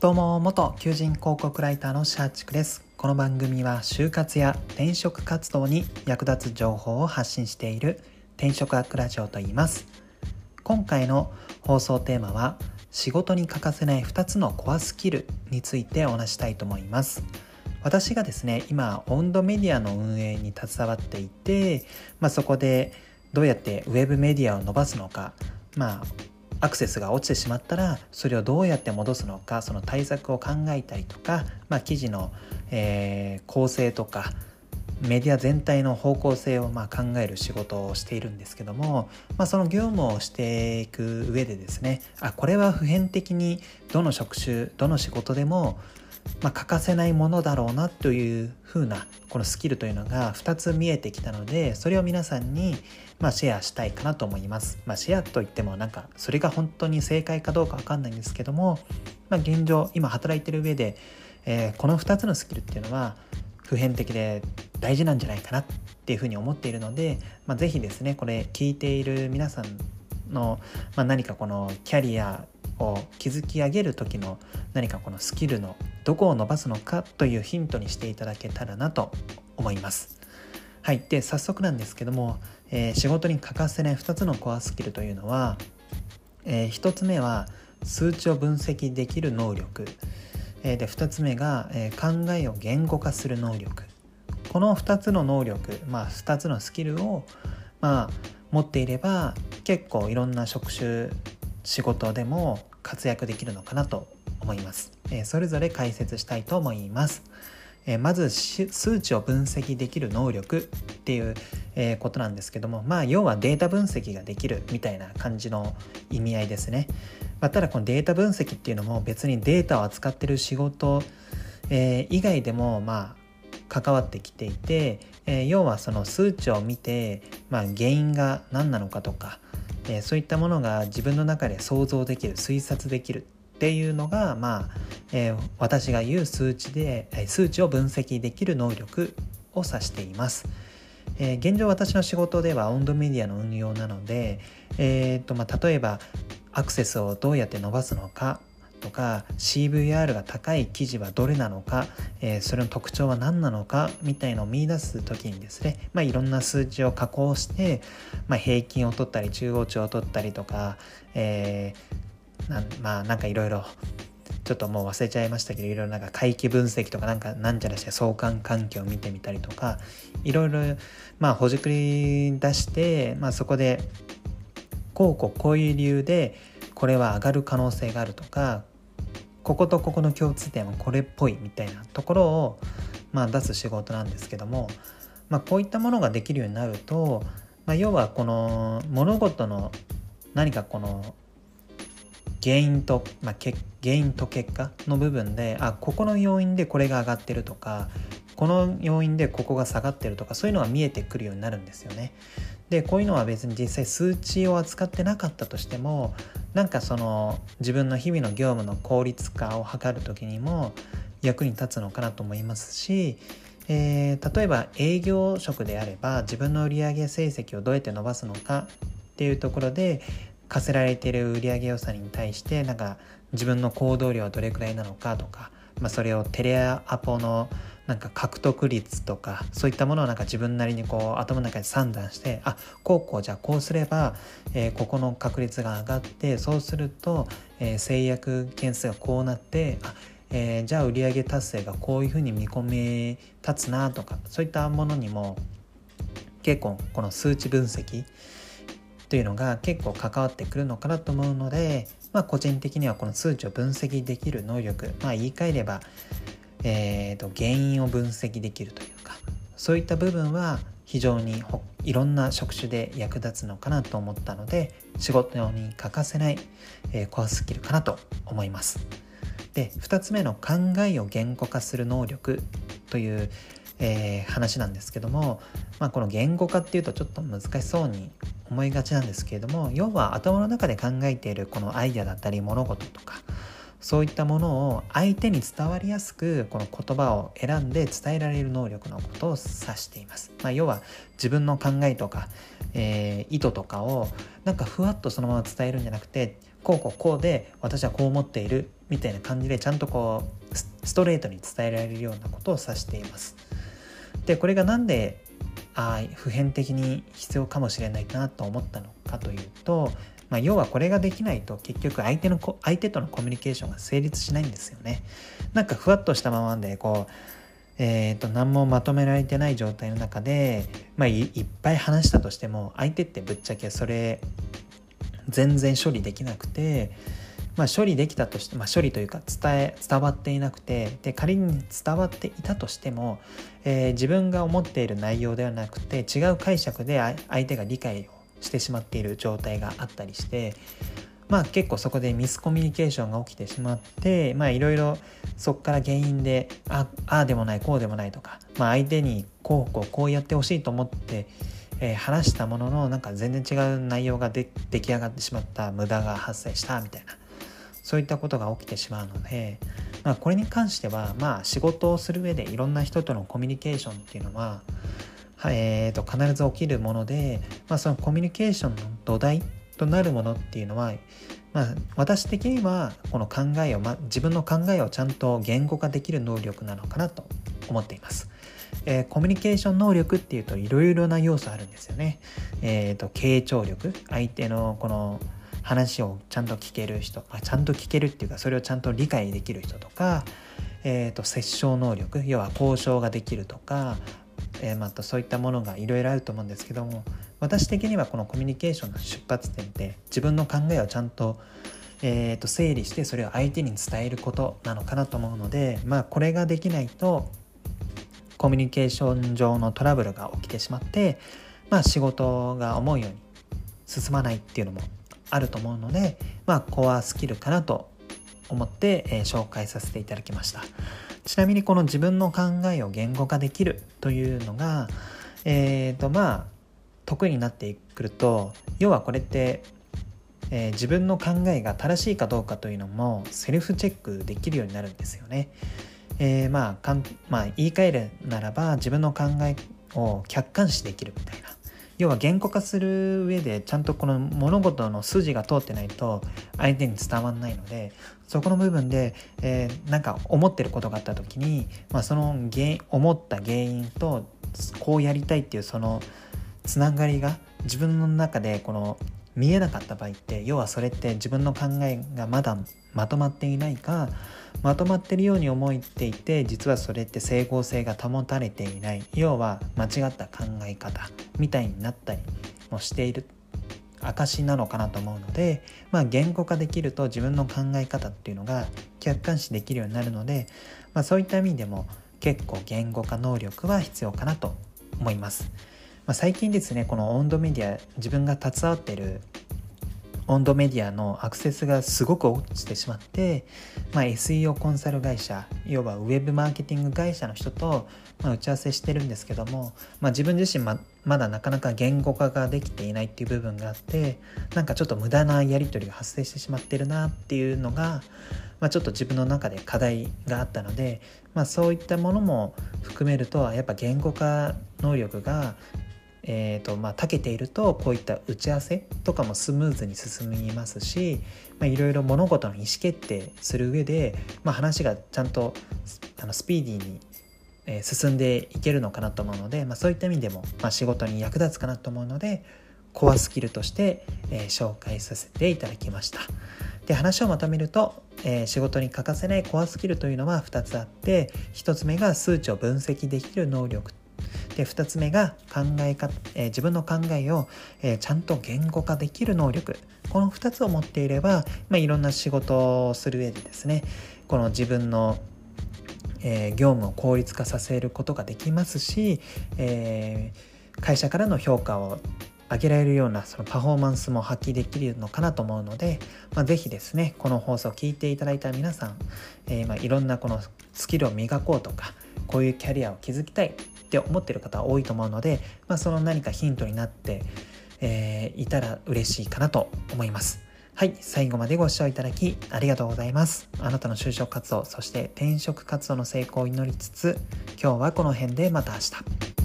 どうも元求人広告ライターのシャーチクです。この番組は就活や転職活動に役立つ情報を発信している転職アクラジオと言います。今回の放送テーマは仕事に欠かせない2つのコアスキルについてお話したいと思います。私がですね今温度メディアの運営に携わっていて、まあ、そこでどうやってウェブメディアを伸ばすのかまあアクセスが落ちてしまったらそれをどうやって戻すのかその対策を考えたりとか、まあ、記事の、えー、構成とかメディア全体の方向性をま考える仕事をしているんですけども、まあ、その業務をしていく上でですねあこれは普遍的にどの職種どの仕事でもまあ、欠かせないものだろうなというふうなこのスキルというのが2つ見えてきたのでそれを皆さんにまあシェアしたいかなと思います。まあ、シェアといってもなんかそれが本当に正解かどうかわかんないんですけども、まあ、現状今働いてる上で、えー、この2つのスキルっていうのは普遍的で大事なんじゃないかなっていうふうに思っているので、まあ、是非ですねこれ聞いている皆さんの、まあ、何かこのキャリアを築き上げる時の何かこのスキルのどこを伸ばすのかというヒントにしていただけたらなと思います。はい、で早速なんですけども、えー、仕事に欠かせない2つのコアスキルというのは、えー、1つ目は数値を分析できる能力、えー、で2つ目が、えー、考えを言語化する能力。この2つの能力、まあ、2つのスキルを、まあ、持っていれば結構いろんな職種仕事でも活躍できるのかなと思います。えそれぞれ解説したいと思います。えまず数値を分析できる能力っていう、えことなんですけどもまあ要はデータ分析ができるみたいな感じの意味合いですね。まあ、ただこのデータ分析っていうのも別にデータを扱ってる仕事、え以外でもまあ関わってきていて、え要はその数値を見て、まあ、原因が何なのかとか、えそういったものが自分の中で想像できる推察できるっていうのが、まあえー、私が言う数値で数値を分析できる能力を指しています。えー、現状私の仕事ではオンドメディアの運用なので、えーとまあ、例えばアクセスをどうやって伸ばすのかとか CVR が高い記事はどれなのか、えー、それの特徴は何なのかみたいのを見出す時にですね、まあ、いろんな数値を加工して、まあ、平均を取ったり中央値を取ったりとか、えなまあなんかいろいろちょっともう忘れちゃいましたけどいろいろなんか回帰分析とかなんかなんちゃらして相関関係を見てみたりとかいろいろまあほじくり出して、まあ、そこでこうこうこういう理由でこれは上がる可能性があるとかこことここの共通点はこれっぽいみたいなところを、まあ、出す仕事なんですけども、まあ、こういったものができるようになると、まあ、要はこの物事の何かこの原因と、まあ、原因と結果の部分であここの要因でこれが上がってるとかこの要因でここが下がってるとかそういうのが見えてくるようになるんですよね。でこういうのは別に実際数値を扱ってなかったとしてもなんかその自分の日々の業務の効率化を図る時にも役に立つのかなと思いますし、えー、例えば営業職であれば自分の売上成績をどうやって伸ばすのかっていうところで課せられている売上予算に対してなんか自分の行動量はどれくらいなのかとか、まあ、それをテレアポのなんか獲得率とかそういったものをなんか自分なりにこう頭の中で算段してあこうこうじゃあこうすれば、えー、ここの確率が上がってそうすると、えー、制約件数がこうなってあえー、じゃあ売上達成がこういうふうに見込み立つなとかそういったものにも結構この数値分析というのが結構関わってくるのかなと思うので、まあ、個人的にはこの数値を分析できる能力、まあ、言い換えれば、えーと、原因を分析できるというかそういった部分は非常にいろんな職種で役立つのかなと思ったので仕事に欠かせない、えー、コアスキルかなと思います。で2つ目の考えを言語化する能力という、えー、話なんですけども、まあ、この言語化っていうとちょっと難しそうに思いがちなんですけれども要は頭の中で考えているこのアイデアだったり物事とかそういったものを相手に伝わりやすくこの言葉を選んで伝えられる能力のことを指しています。まあ、要は自分の考えとか、えー、意図とかをなんかふわっとそのまま伝えるんじゃなくてこうこうこうで私はこう思っているみたいな感じでちゃんとこうストレートに伝えられるようなことを指しています。でこれが何であ普遍的に必要かもしれないなと思ったのかというとまあ、要はこれができないと結局相手の相手とのコミュニケーションが成立しないんですよね。なんかふわっとしたままでこうえーと、何もまとめられてない状態の中で、まあ、いっぱい話したとしても相手ってぶっちゃけそれ全然処理できなくて、まあ、処理できたとして、まあ、処理というか伝え伝わっていなくてで仮に伝わっていたとしても、えー、自分が思っている内容ではなくて違う解釈で相手が理解をしてしまっている状態があったりしてまあ結構そこでミスコミュニケーションが起きてしまってまあいろいろそこから原因でああでもないこうでもないとか、まあ、相手にこうこうこうやってほしいと思って、えー、話したもののなんか全然違う内容がで出来上がってしまった無駄が発生したみたいなそういったことが起きてしまうので、まあ、これに関してはまあ仕事をする上でいろんな人とのコミュニケーションっていうのはえーと、必ず起きるもので、まあ、そのコミュニケーションの土台となるものっていうのは、まあ、私的にはこの考えを、ま、自分の考えをちゃんと言語化できる能力なのかなと思っています。えー、コミュニケーション能力っていうといろいろな要素あるんですよね。え、ー、と傾聴力相手のこの話をちゃんと聞ける人、あ、ちゃんと聞けるっていうかそれをちゃんと理解できる人とか、えーと、と接触能力要は交渉ができるとかえー、またそういったものがいろいろあると思うんですけども私的にはこのコミュニケーションの出発点って自分の考えをちゃんと,、えー、と整理してそれを相手に伝えることなのかなと思うのでまあこれができないとコミュニケーション上のトラブルが起きてしまって、まあ、仕事が思うように進まないっていうのもあると思うので、まあ、コアスキルかなと思って、えー、紹介させていただきました。ちなみにこの自分の考えを言語化できるというのがえっ、ー、とまあ得意になってくると要はこれって、えー、自分の考えが正しいかどうかというのもセルフチェックできるようになるんですよね。えー、まあかんまあ言い換えるならば自分の考えを客観視できるみたいな要は言語化する上でちゃんとこの物事の筋が通ってないと相手に伝わんないのでそこの部分で、えー、なんか思ってることがあった時に、まあ、その原思った原因とこうやりたいっていうそのつながりが自分の中でこの見えなかった場合って要はそれって自分の考えがまだまとまっていないかまとまってるように思っていて実はそれって整合性が保たれていない要は間違った考え方みたいになったりもしている証なのかなと思うので、まあ、言語化できると自分の考え方っていうのが客観視できるようになるので、まあ、そういった意味でも結構言語化能力は必要かなと思います。まあ、最近ですねこの温度メディア自分が携わってる温度メディアのアクセスがすごく落ちてしまって、まあ、SEO コンサル会社要はウェブマーケティング会社の人と、まあ、打ち合わせしてるんですけども、まあ、自分自身ままだなかなか言語化ができていないっていう部分があってなんかちょっと無駄なやり取りが発生してしまってるなっていうのが、まあ、ちょっと自分の中で課題があったので、まあ、そういったものも含めるとやっぱ言語化能力がえーとまあ、長けているとこういった打ち合わせとかもスムーズに進みますしいろいろ物事の意思決定する上で、まあ、話がちゃんとあのスピーディーに、え、進んでいけるのかなと思うので、まあ、そういった意味でも、まあ、仕事に役立つかなと思うのでコアスキルとして、えー、紹介させていただきました。で話をまとめると、えー、仕事に欠かせないコアスキルというのは2つあって1つ目が数値を分析できる能力で2つ目が考え方、えー、自分の考えを、えー、ちゃんと言語化できる能力。この2つを持っていれば、まあ、いろんな仕事をする上でですねこの自分のえー、業務を効率化させることができますし、えー、会社からの評価を上げられるようなそのパフォーマンスも発揮できるのかなと思うので、まあ、ぜひですねこの放送を聞いていただいた皆さん、えー、まあいろんなこのスキルを磨こうとかこういうキャリアを築きたいって思ってる方多いと思うので、まあ、その何かヒントになって、えー、いたら嬉しいかなと思います。はい、最後までご視聴いただきありがとうございます。あなたの就職活動、そして転職活動の成功を祈りつつ、今日はこの辺でまた明日。